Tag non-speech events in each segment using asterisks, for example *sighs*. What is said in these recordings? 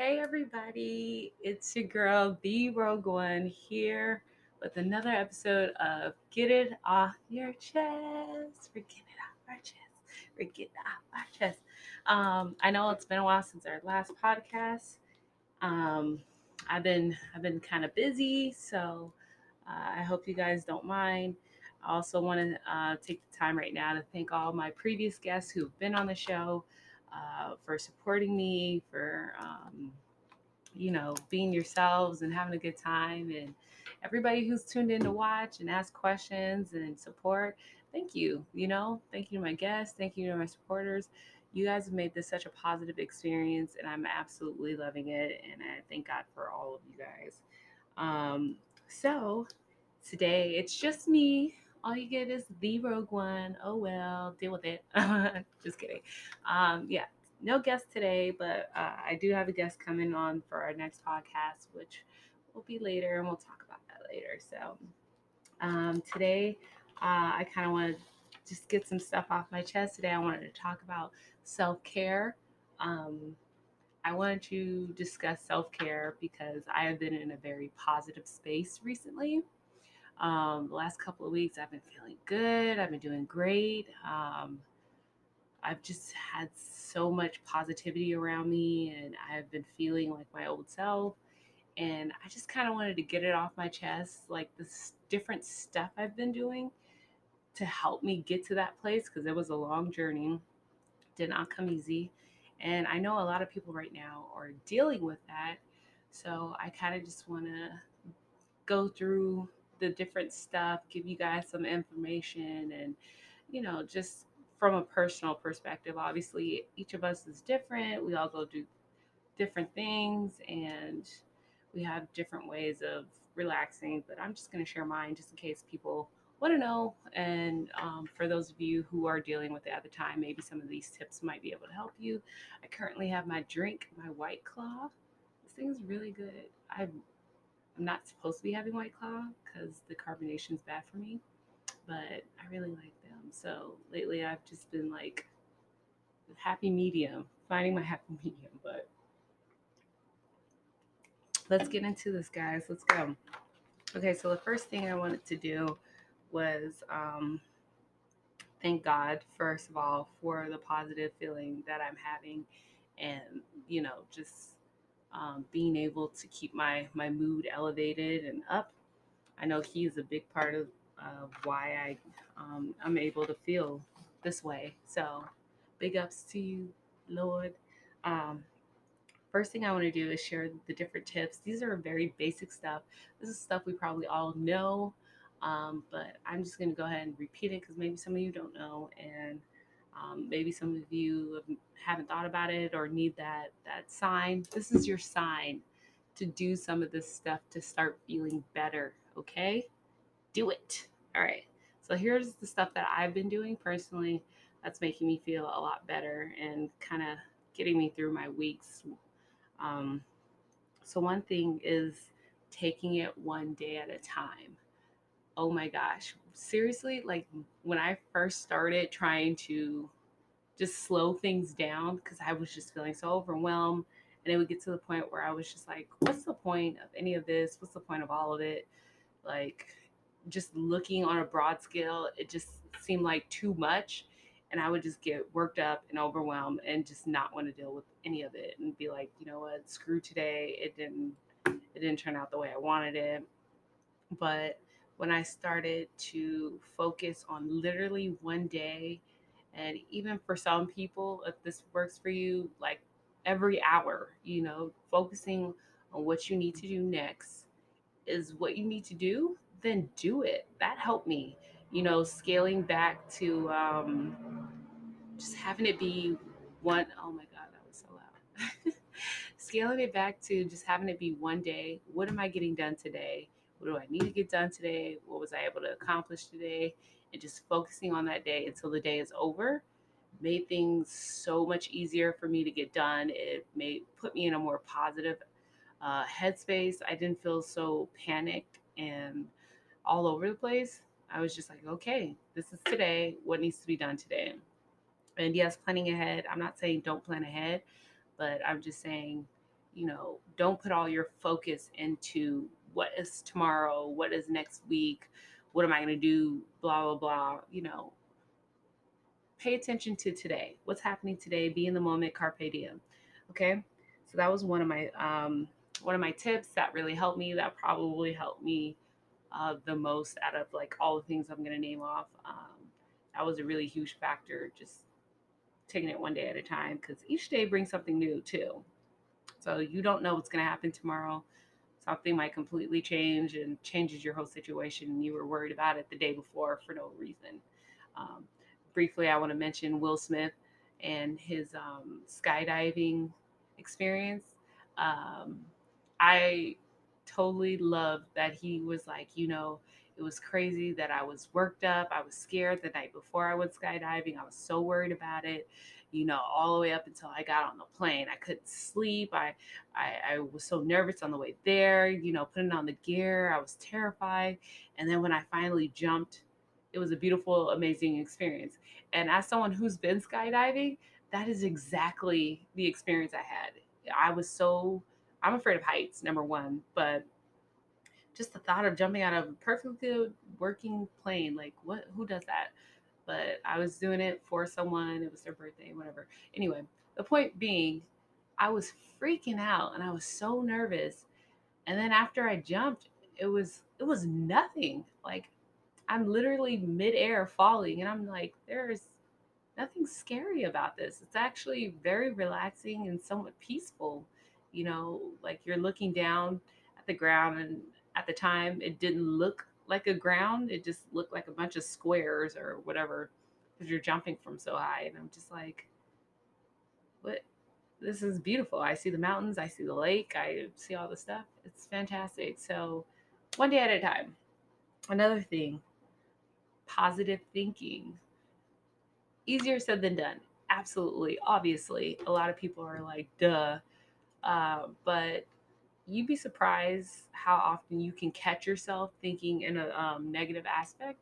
Hey everybody, it's your girl, the Rogue One, here with another episode of Get It Off Your Chest. We're getting it off our chest. We're getting it off our chest. Um, I know it's been a while since our last podcast. Um, I've been I've been kind of busy, so uh, I hope you guys don't mind. I also want to uh, take the time right now to thank all my previous guests who've been on the show uh, for supporting me, for um, you know being yourselves and having a good time, and everybody who's tuned in to watch and ask questions and support. Thank you. You know, thank you to my guests. Thank you to my supporters. You guys have made this such a positive experience, and I'm absolutely loving it. And I thank God for all of you guys. Um, so today it's just me all you get is the Rogue One. Oh well, deal with it. *laughs* Just kidding. Um, yeah, no guest today, but uh, I do have a guest coming on for our next podcast, which will be later, and we'll talk about that later. So um, today, uh, I kind of want to just get some stuff off my chest. Today, I wanted to talk about self care. Um, I wanted to discuss self care because I have been in a very positive space recently. Um, the last couple of weeks, I've been feeling good. I've been doing great. Um, I've just had so much positivity around me, and I've been feeling like my old self. And I just kind of wanted to get it off my chest, like this different stuff I've been doing to help me get to that place because it was a long journey, did not come easy. And I know a lot of people right now are dealing with that. So I kind of just want to go through the different stuff, give you guys some information, and you know, just from a personal perspective. Obviously, each of us is different. We all go do different things, and we have different ways of relaxing. But I'm just going to share mine just in case people want to know. And um, for those of you who are dealing with it at the time, maybe some of these tips might be able to help you. I currently have my drink, my White Claw. This thing is really good. I Not supposed to be having White Claw because the carbonation is bad for me, but I really like them. So lately I've just been like happy medium, finding my *laughs* happy medium. But let's get into this, guys. Let's go. Okay, so the first thing I wanted to do was um, thank God, first of all, for the positive feeling that I'm having and, you know, just um, being able to keep my my mood elevated and up. I know he is a big part of uh, why I um, I'm able to feel this way. So big ups to you, Lord. Um, first thing I want to do is share the different tips. These are very basic stuff. This is stuff we probably all know, um, but I'm just going to go ahead and repeat it because maybe some of you don't know and um, maybe some of you haven't thought about it or need that that sign. This is your sign to do some of this stuff to start feeling better. Okay, do it. All right. So here's the stuff that I've been doing personally that's making me feel a lot better and kind of getting me through my weeks. Um, so one thing is taking it one day at a time oh my gosh, seriously, like when I first started trying to just slow things down because I was just feeling so overwhelmed. And it would get to the point where I was just like, what's the point of any of this? What's the point of all of it? Like, just looking on a broad scale, it just seemed like too much. And I would just get worked up and overwhelmed and just not want to deal with any of it and be like, you know what, screw today. It didn't it didn't turn out the way I wanted it. But when I started to focus on literally one day. And even for some people, if this works for you, like every hour, you know, focusing on what you need to do next is what you need to do, then do it. That helped me, you know, scaling back to um, just having it be one. Oh my God, that was so loud. *laughs* scaling it back to just having it be one day. What am I getting done today? What do I need to get done today? What was I able to accomplish today? And just focusing on that day until the day is over made things so much easier for me to get done. It made put me in a more positive uh, headspace. I didn't feel so panicked and all over the place. I was just like, okay, this is today. What needs to be done today? And yes, planning ahead. I'm not saying don't plan ahead, but I'm just saying you know, don't put all your focus into what is tomorrow, what is next week, what am I going to do, blah, blah, blah. You know, pay attention to today. What's happening today? Be in the moment, carpe diem. Okay. So that was one of my um, one of my tips that really helped me. That probably helped me uh, the most out of like all the things I'm going to name off. Um, that was a really huge factor. Just taking it one day at a time because each day brings something new too. So you don't know what's going to happen tomorrow. Something might completely change and changes your whole situation, and you were worried about it the day before for no reason. Um, briefly, I want to mention Will Smith and his um, skydiving experience. Um, I totally love that he was like, you know, it was crazy that I was worked up. I was scared the night before I went skydiving. I was so worried about it, you know, all the way up until I got on the plane. I couldn't sleep. I, I, I was so nervous on the way there, you know, putting on the gear. I was terrified. And then when I finally jumped, it was a beautiful, amazing experience. And as someone who's been skydiving, that is exactly the experience I had. I was so, I'm afraid of heights, number one, but just the thought of jumping out of a perfectly working plane, like what, who does that? But I was doing it for someone, it was their birthday, whatever. Anyway, the point being, I was freaking out and I was so nervous. And then after I jumped, it was, it was nothing. Like I'm literally midair falling, and I'm like, there's nothing scary about this. It's actually very relaxing and somewhat peaceful. You know, like you're looking down at the ground, and at the time, it didn't look like a ground, it just looked like a bunch of squares or whatever because you're jumping from so high. And I'm just like, what? This is beautiful. I see the mountains, I see the lake, I see all the stuff. It's fantastic. So, one day at a time. Another thing positive thinking. Easier said than done. Absolutely. Obviously, a lot of people are like, duh. Uh, but you'd be surprised how often you can catch yourself thinking in a um, negative aspect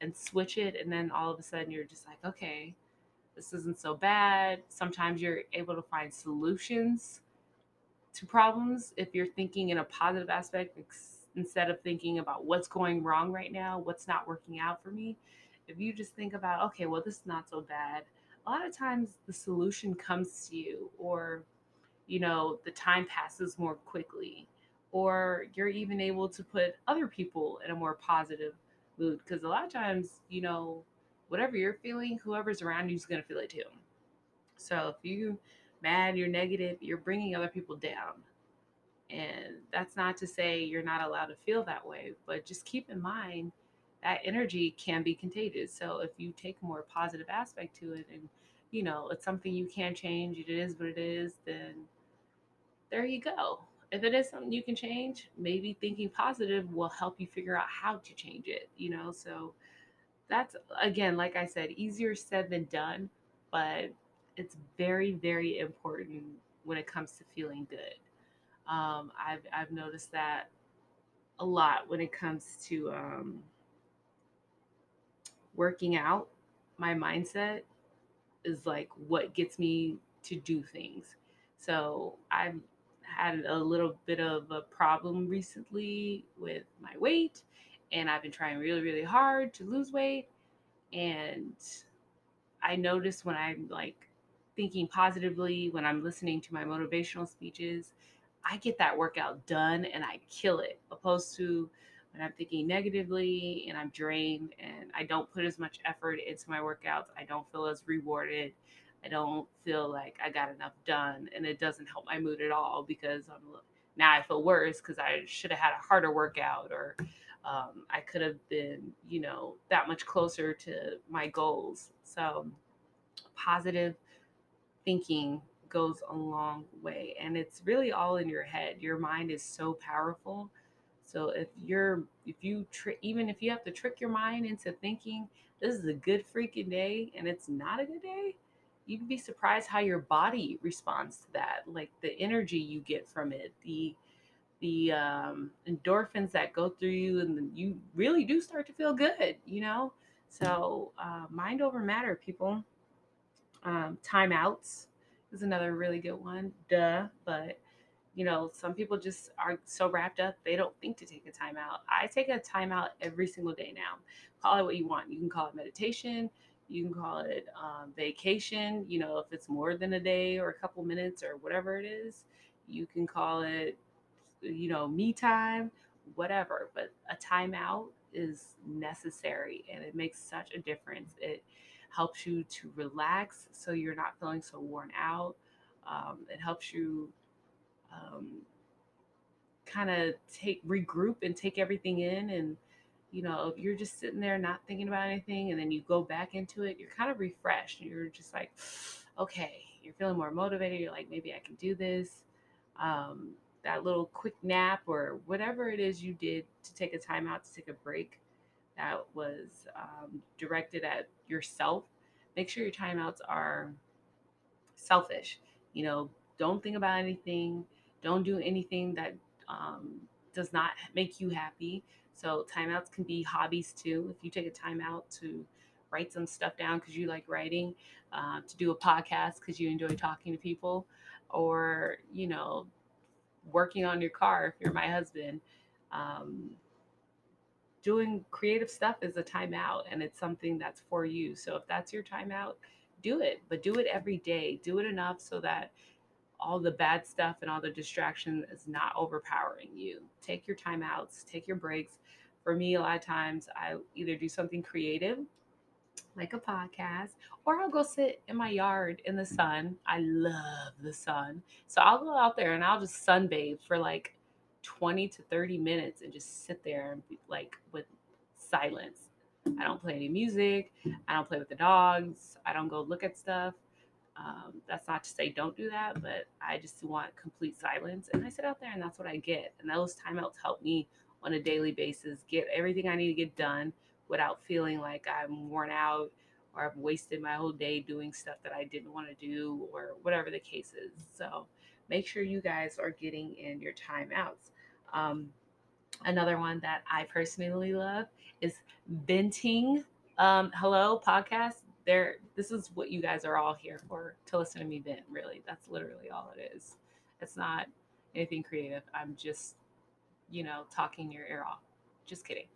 and switch it. And then all of a sudden, you're just like, okay, this isn't so bad. Sometimes you're able to find solutions to problems if you're thinking in a positive aspect instead of thinking about what's going wrong right now, what's not working out for me, if you just think about, okay, well, this is not so bad, a lot of times the solution comes to you, or, you know, the time passes more quickly, or you're even able to put other people in a more positive mood. Because a lot of times, you know, whatever you're feeling, whoever's around you is going to feel it too. So if you're mad, you're negative, you're bringing other people down. And that's not to say you're not allowed to feel that way, but just keep in mind that energy can be contagious. So if you take a more positive aspect to it and you know, it's something you can't change, it is what it is, then there you go. If it is something you can change, maybe thinking positive will help you figure out how to change it, you know? So that's again, like I said, easier said than done, but it's very, very important when it comes to feeling good. Um, I've I've noticed that a lot when it comes to um, working out. My mindset is like what gets me to do things. So I've had a little bit of a problem recently with my weight, and I've been trying really, really hard to lose weight. And I notice when I'm like thinking positively, when I'm listening to my motivational speeches, I get that workout done and I kill it, opposed to when I'm thinking negatively and I'm drained and I don't put as much effort into my workouts. I don't feel as rewarded. I don't feel like I got enough done, and it doesn't help my mood at all because I'm now I feel worse because I should have had a harder workout or um, I could have been, you know, that much closer to my goals. So positive thinking goes a long way and it's really all in your head your mind is so powerful so if you're if you even if you have to trick your mind into thinking this is a good freaking day and it's not a good day you'd be surprised how your body responds to that like the energy you get from it the the um, endorphins that go through you and you really do start to feel good you know so uh, mind over matter people um, timeouts is another really good one. Duh, but you know, some people just are so wrapped up they don't think to take a timeout. I take a timeout every single day now. Call it what you want. You can call it meditation. You can call it um, vacation. You know, if it's more than a day or a couple minutes or whatever it is, you can call it, you know, me time, whatever. But a timeout is necessary and it makes such a difference. It helps you to relax so you're not feeling so worn out. Um, it helps you um, kind of take regroup and take everything in and you know if you're just sitting there not thinking about anything and then you go back into it you're kind of refreshed you're just like *sighs* okay you're feeling more motivated you're like maybe i can do this. Um, that little quick nap or whatever it is you did to take a time out to take a break that was um, directed at yourself make sure your timeouts are selfish. You know don't think about anything don't do anything that um, does not make you happy so timeouts can be hobbies too if you take a timeout to write some stuff down because you like writing uh, to do a podcast because you enjoy talking to people or you know working on your car if you're my husband. Um, doing creative stuff is a timeout and it's something that's for you. So if that's your timeout, do it, but do it every day. Do it enough so that all the bad stuff and all the distraction is not overpowering you. Take your timeouts, take your breaks. For me, a lot of times I either do something creative like a podcast, or I'll go sit in my yard in the sun. I love the sun. So I'll go out there and I'll just sunbathe for like 20 to 30 minutes and just sit there and be like with silence. I don't play any music. I don't play with the dogs. I don't go look at stuff. Um, that's not to say don't do that, but I just want complete silence. And I sit out there and that's what I get. And those timeouts help me on a daily basis get everything I need to get done without feeling like I'm worn out or I've wasted my whole day doing stuff that I didn't want to do or whatever the case is. So make sure you guys are getting in your timeouts. Um, another one that I personally love is venting. Um, hello, podcast. There, this is what you guys are all here for to listen to me vent. Really, that's literally all it is. It's not anything creative. I'm just, you know, talking your ear off. Just kidding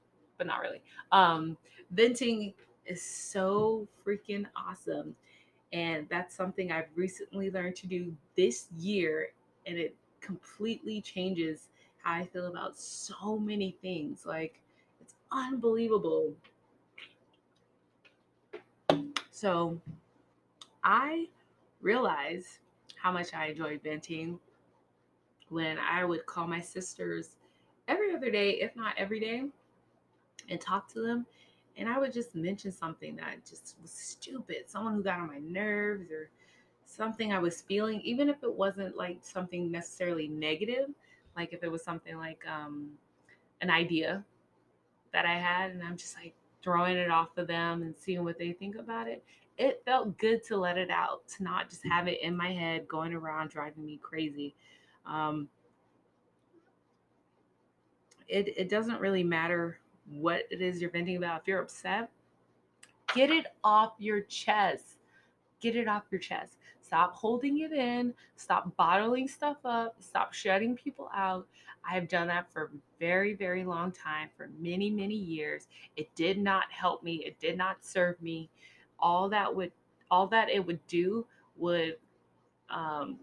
but not really. Um, venting is so freaking awesome. And that's something I've recently learned to do this year. And it completely changes how I feel about so many things. Like, it's unbelievable. So, I realized how much I enjoyed venting when I would call my sisters every other day, if not every day, and talk to them. And I would just mention something that just was stupid, someone who got on my nerves or something I was feeling, even if it wasn't like something necessarily negative, like if it was something like um, an idea that I had, and I'm just like throwing it off of them and seeing what they think about it. It felt good to let it out, to not just have it in my head going around driving me crazy. Um, it, it doesn't really matter what it is you're venting about. If you're upset, get it off your chest. Get it off your chest. Stop holding it in. Stop bottling stuff up. Stop shutting people out. I have done that for a very, very long time, for many, many years. It did not help me. It did not serve me. All that would, all that it would do would um,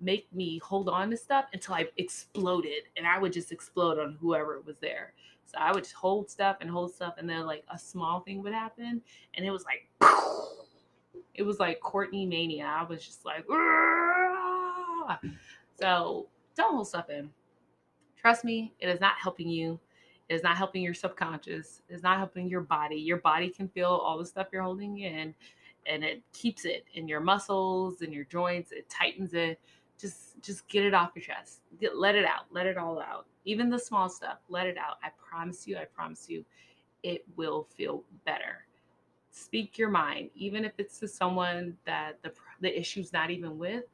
make me hold on to stuff until I exploded, and I would just explode on whoever was there. So I would just hold stuff and hold stuff, and then like a small thing would happen, and it was like, *laughs* it was like Courtney mania. I was just like, Aah! so don't hold stuff in. Trust me, it is not helping you. It is not helping your subconscious. It's not helping your body. Your body can feel all the stuff you're holding in, and it keeps it in your muscles and your joints. It tightens it just just get it off your chest get, let it out let it all out even the small stuff let it out i promise you i promise you it will feel better speak your mind even if it's to someone that the the issue's not even with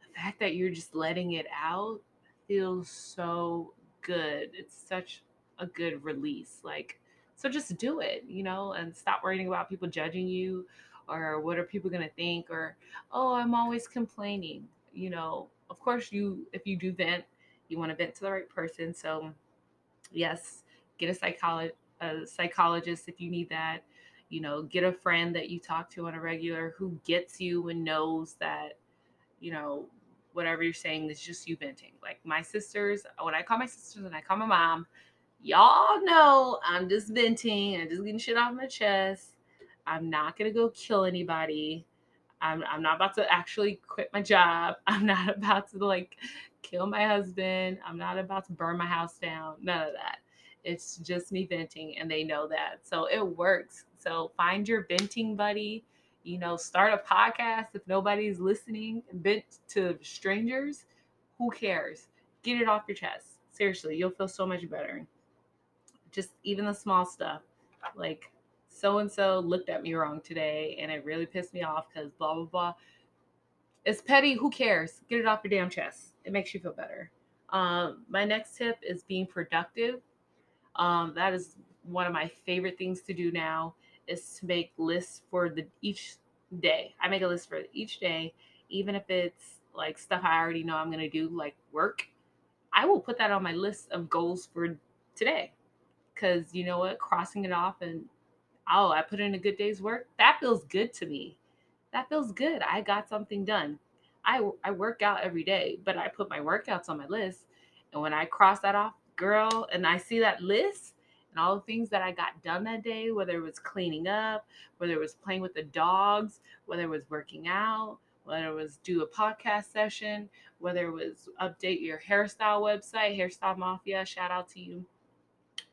the fact that you're just letting it out feels so good it's such a good release like so just do it you know and stop worrying about people judging you or what are people going to think or oh i'm always complaining you know, of course, you if you do vent, you want to vent to the right person. So, yes, get a psychologist, a psychologist if you need that. You know, get a friend that you talk to on a regular who gets you and knows that, you know, whatever you're saying is just you venting. Like my sisters, when I call my sisters and I call my mom, y'all know I'm just venting and just getting shit off my chest. I'm not gonna go kill anybody. I'm I'm not about to actually quit my job. *laughs* I'm not about to like kill my husband. I'm not about to burn my house down. None of that. It's just me venting and they know that. So it works. So find your venting buddy. You know, start a podcast if nobody's listening, vent to strangers. Who cares? Get it off your chest. Seriously, you'll feel so much better just even the small stuff like so and so looked at me wrong today and it really pissed me off because blah blah blah it's petty who cares get it off your damn chest it makes you feel better um, my next tip is being productive um, that is one of my favorite things to do now is to make lists for the each day. I make a list for each day even if it's like stuff i already know i'm to do like work i will put that on my list of goals for today. Because you know what? Crossing it off and oh i put in a good day's work that feels good to me. That feels good. I got something done. I i work out every day but i put my workouts on my list and when i cross that off girl and i see that list and all the things that i got done that day whether it was cleaning up whether it was playing with the dogs whether it was working out whether it was do a podcast session whether it was update your hairstyle website hairstyle mafia shout out to you.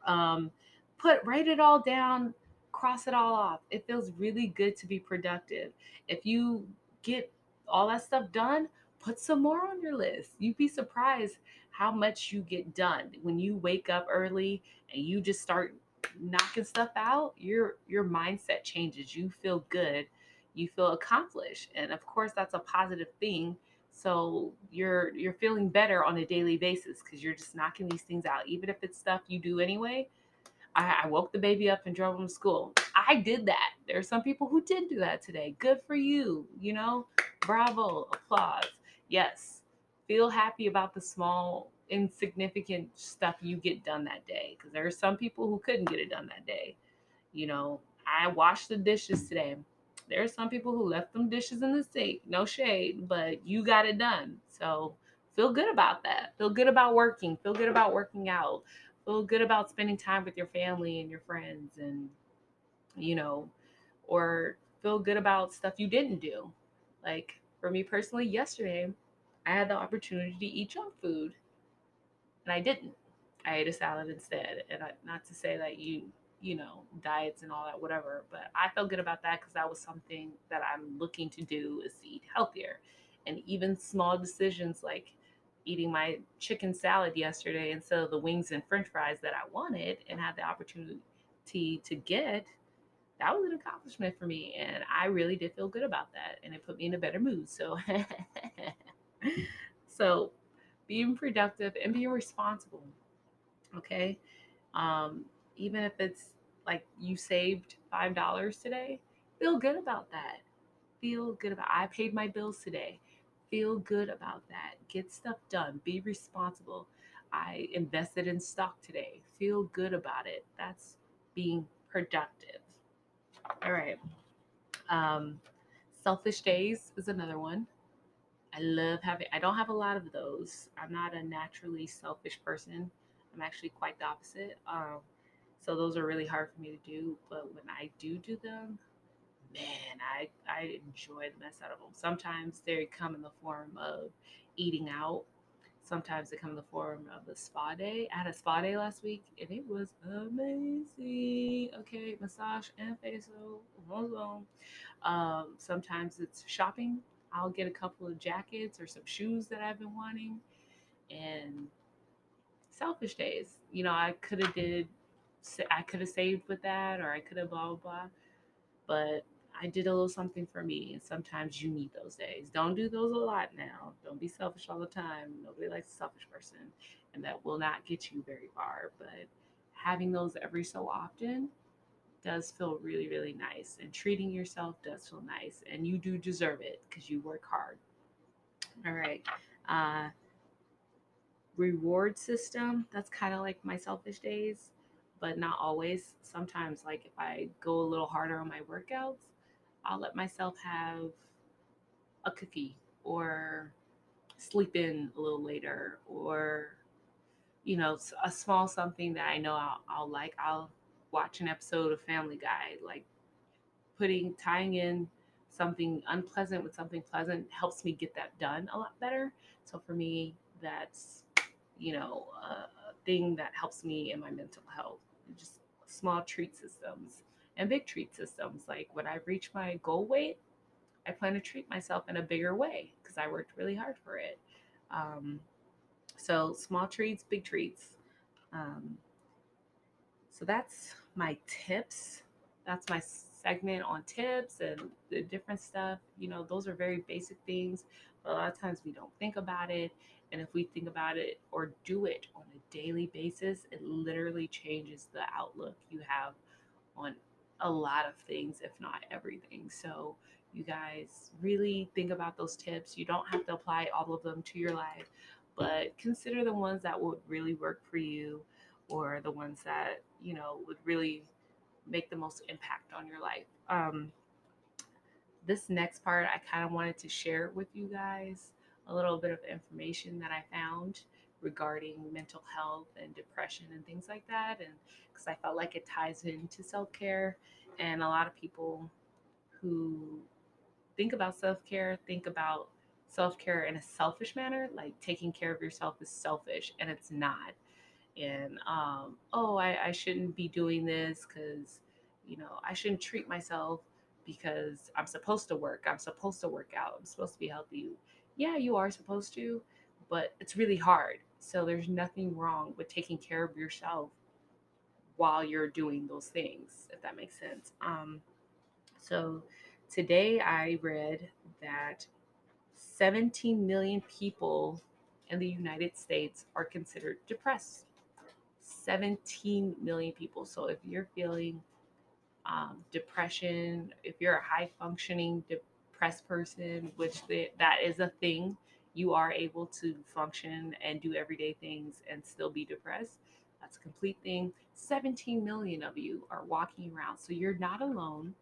Um, put write it all down cross it all off. It feels really good to be productive. If you get all that stuff done put some more on your list. You'd be surprised how much you get done. When you wake up early and you just start knocking stuff out your your mindset changes. You feel good. You feel accomplished. And of course that's a positive thing. So you're you're feeling better on a daily basis because you're just knocking these things out. Even if it's stuff you do anyway I, I woke the baby up and drove him to school. I did that. There are some people who did do that today. Good for you you know? Bravo. Applause. Yes feel happy about the small insignificant stuff you get done that day because there are some people who couldn't get it done that day you know i washed the dishes today there are some people who left them dishes in the sink. No shade, but you got it done. So feel good about that. Feel good about working. Feel good about working out. Feel good about spending time with your family and your friends and you know, or feel good about stuff you didn't do. Like for me personally, yesterday I had the opportunity to eat junk food and I didn't. I ate a salad instead. And I, not to say that you you know, diets and all that, whatever. But I felt good about that because that was something that I'm looking to do is to eat healthier. And even small decisions like eating my chicken salad yesterday instead of the wings and french fries that I wanted and had the opportunity to get, that was an accomplishment for me. And I really did feel good about that. And it put me in a better mood. So, *laughs* *laughs* so being productive and being responsible. Okay. Um, even if it's like you saved five dollars today, feel good about that. Feel good about I paid my bills today. Feel good about that. Get stuff done. Be responsible. I invested in stock today. Feel good about it. That's being productive. All right. Um, selfish days is another one. I love having, I don't have a lot of those. I'm not a naturally selfish person. I'm actually quite the opposite. Um, so those are really hard for me to do. But when I do do them, man, I, I enjoy the mess out of them. Sometimes they come in the form of eating out. Sometimes they come in the form of a spa day. I had a spa day last week and it was amazing. Okay, massage and facial. Um, sometimes it's shopping. I'll get a couple of jackets or some shoes that I've been wanting. And selfish days. You know, I could have did I could have saved with that or I could have blah, blah, blah. But I did a little something for me. And sometimes you need those days. Don't do those a lot now. Don't be selfish all the time. Nobody likes a selfish person. And that will not get you very far. But having those every so often does feel really, really nice. And treating yourself does feel nice. And you do deserve it because you work hard. All right. Uh, reward system. That's kind of like my selfish days, but not always. Sometimes, like if I go a little harder on my workouts, I'll let myself have a cookie or sleep in a little later or you know a small something that i know i'll, I'll like i'll watch an episode of family guy like putting tying in something unpleasant with something pleasant helps me get that done a lot better so for me that's you know a thing that helps me in my mental health just small treat systems and big treat systems like when i reach my goal weight I plan to treat myself in a bigger way because I worked really hard for it. Um, so small treats, big treats. Um, so that's my tips. That's my segment on tips and the different stuff. You know, those are very basic things, but a lot of times we don't think about it. And if we think about it or do it on a daily basis, it literally changes the outlook you have on a lot of things, if not everything. So you guys really think about those tips. You don't have to apply all of them to your life, but consider the ones that would really work for you or the ones that, you know, would really make the most impact on your life. Um, this next part, I kind of wanted to share with you guys a little bit of information that I found regarding mental health and depression and things like that. And because I felt like it ties into self care, and a lot of people who think about self care, think about self care in a selfish manner, like taking care of yourself is selfish, and it's not. And um, oh, I, I shouldn't be doing this because, you know, I shouldn't treat myself because I'm supposed to work. I'm supposed to work out. I'm supposed to be healthy. Yeah, you are supposed to, but it's really hard. So there's nothing wrong with taking care of yourself while you're doing those things, if that makes sense. Um, so Today I read that 17 million people in the United States are considered depressed. 17 million people. So if you're feeling um, depression, if you're a high functioning depressed person, which the, that is a thing, you are able to function and do everyday things and still be depressed. That's a complete thing. 17 million of you are walking around. So you're not alone.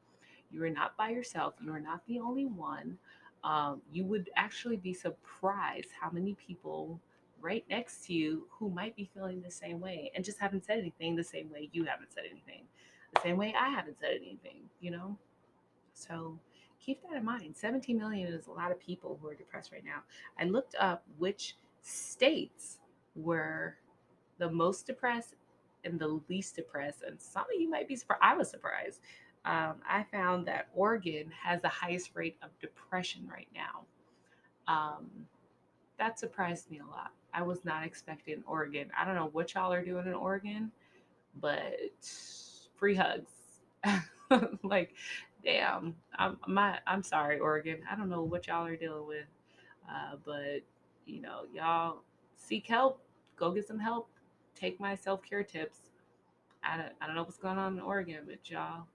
You are not by yourself. You are not the only one. Um, you would actually be surprised how many people right next to you who might be feeling the same way and just haven't said anything the same way you haven't said anything, the same way I haven't said anything, you know? So keep that in mind. 17 million is a lot of people who are depressed right now. I looked up which states were the most depressed and the least depressed, and some of you might be surprised. I was surprised um, I found that Oregon has the highest rate of depression right now. Um, that surprised me a lot. I was not expecting Oregon. I don't know what y'all are doing in Oregon, but free hugs. *laughs* like, damn, I'm my I'm sorry, Oregon. I don't know what y'all are dealing with, uh, but you know, y'all seek help. Go get some help. Take my self care tips. I don't, I don't know what's going on in Oregon, but y'all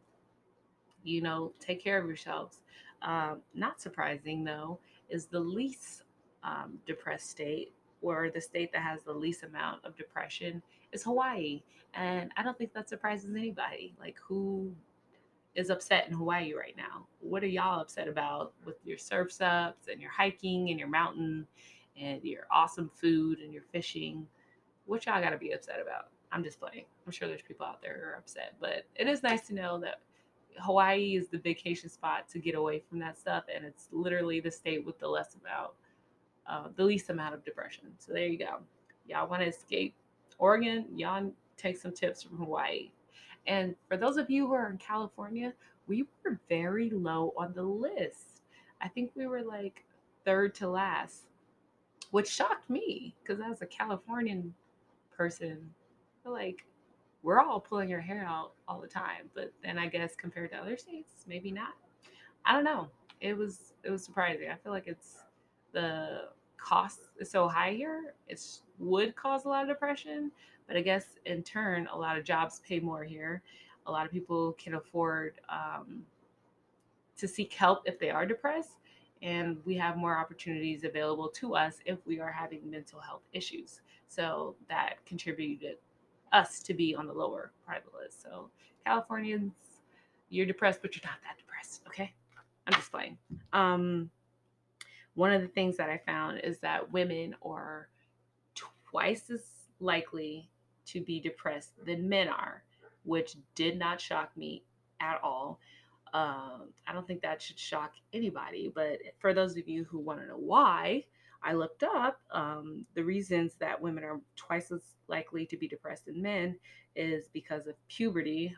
you know, take care of yourselves. Um, not surprising though, is the least um, depressed state or the state that has the least amount of depression is Hawaii. And I don't think that surprises anybody. Like, who is upset in Hawaii right now? What are y'all upset about with your surfs ups and your hiking and your mountain and your awesome food and your fishing? What y'all got to be upset about? I'm just playing. I'm sure there's people out there who are upset, but it is nice to know that Hawaii is the vacation spot to get away from that stuff, and it's literally the state with the less amount, uh, the least amount of depression. So there you go. Y'all want to escape Oregon? Y'all take some tips from Hawaii. And for those of you who are in California, we were very low on the list. I think we were like third to last, which shocked me because as a Californian person, like we're all pulling our hair out all the time. But then I guess compared to other states, maybe not. I don't know. It was it was surprising. I feel like it's the cost is so high here. It would cause a lot of depression, but I guess in turn, a lot of jobs pay more here. A lot of people can afford um, to seek help if they are depressed, and we have more opportunities available to us if we are having mental health issues. So that contributed us to be on the lower the list. So Californians, you're depressed, but you're not that depressed. Okay, I'm just playing. Um, one of the things that I found is that women are twice as likely to be depressed than men are, which did not shock me at all. Um, I don't think that should shock anybody, but for those of you who want to know why, I looked up um, the reasons that women are twice as likely to be depressed than men is because of puberty,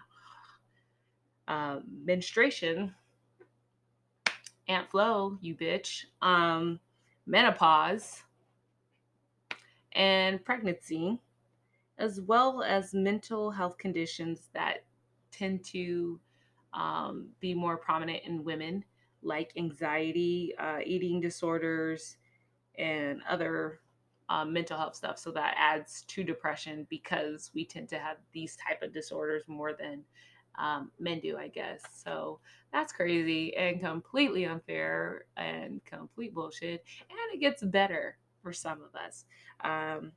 uh, menstruation, Aunt Flo, you bitch, um, menopause, and pregnancy, as well as mental health conditions that tend to um, be more prominent in women, like anxiety, uh, eating disorders, and other uh, mental health stuff. So that adds to depression because we tend to have these type of disorders more than um, men do, I guess. So that's crazy and completely unfair and complete bullshit. And it gets better for some of us. Um,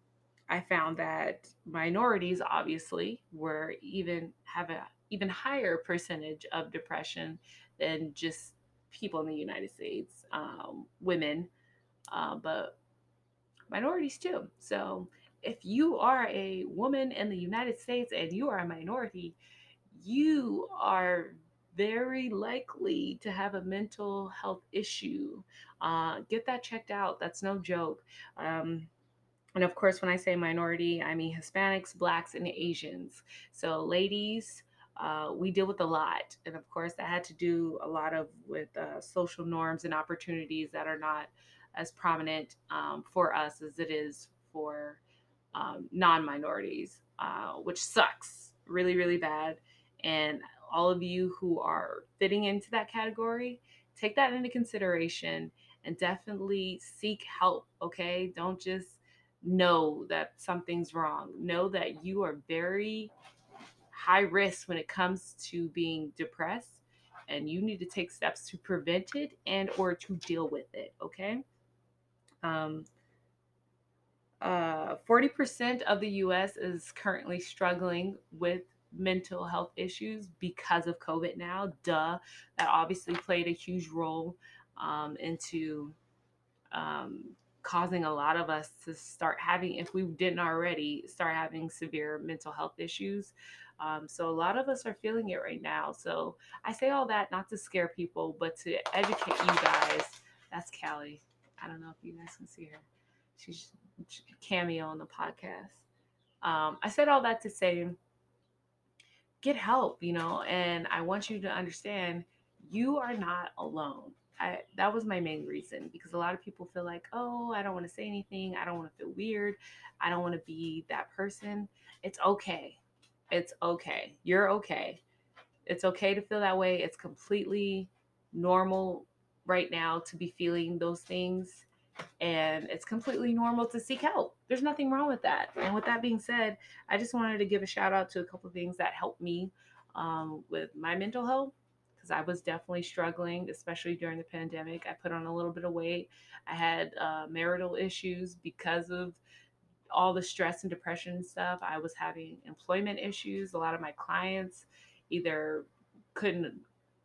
I found that minorities obviously were even have a even higher percentage of depression than just people in the United States, um, women, uh, but minorities too. So if you are a woman in the United States and you are a minority, you are very likely to have a mental health issue. Uh, get that checked out. That's no joke. Um, and of course, when I say minority, I mean Hispanics, Blacks, and Asians. So, ladies, uh, we deal with a lot. And of course, that had to do a lot of with uh, social norms and opportunities that are not as prominent um, for us as it is for um, non minorities, uh, which sucks really, really bad. And all of you who are fitting into that category, take that into consideration and definitely seek help, okay? Don't just know that something's wrong. Know that you are very high risk when it comes to being depressed and you need to take steps to prevent it and or to deal with it, okay? Um, uh, 40% of the US is currently struggling with mental health issues because of COVID now. Duh. That obviously played a huge role um, into um, causing a lot of us to start having, if we didn't already, start having severe mental health issues. Um, so a lot of us are feeling it right now. So I say all that not to scare people, but to educate you guys. That's Callie. I don't know if you guys can see her. She's cameo on the podcast. Um, I said all that to say get help, you know, and I want you to understand you are not alone. I, that was my main reason because a lot of people feel like, oh, I don't want to say anything. I don't want to feel weird. I don't want to be that person. It's okay. It's okay. You're okay. It's okay to feel that way. It's completely normal right now to be feeling those things and it's completely normal to seek help. There's nothing wrong with that. And with that being said, I just wanted to give a shout out to a couple of things that helped me um, with my mental health because I was definitely struggling, especially during the pandemic. I put on a little bit of weight. I had uh, marital issues because of all the stress and depression and stuff. I was having employment issues. A lot of my clients either couldn't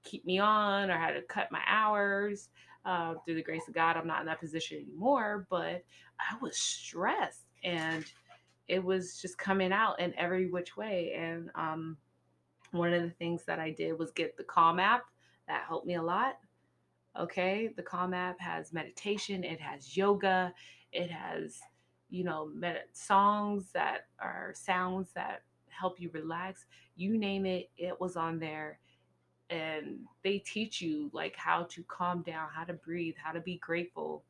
keep me on or had to cut my hours. Uh, through the grace of God, I'm not in that position anymore, but I was stressed and it was just coming out in every which way. And um, one of the things that I did was get the Calm app. That helped me a lot. Okay. The Calm app has meditation, it has yoga, it has, you know, med- songs that are sounds that help you relax. You name it, it was on there and they teach you like how to calm down, how to breathe, how to be grateful,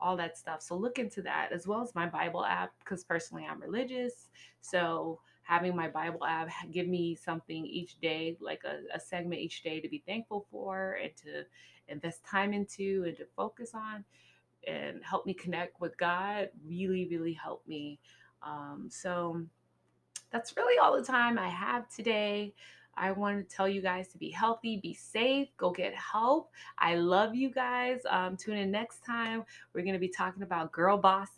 all that stuff. So look into that as well as my Bible app because personally I'm religious. So having my Bible app give me something each day, like a, a segment each day to be thankful for and to invest time into and to focus on and help me connect with God really, really helped me. Um, so that's really all the time I have today. I want to tell you guys to be healthy, be safe, go get help. I love you guys. Um, tune in next time. We're going to be talking about girl boss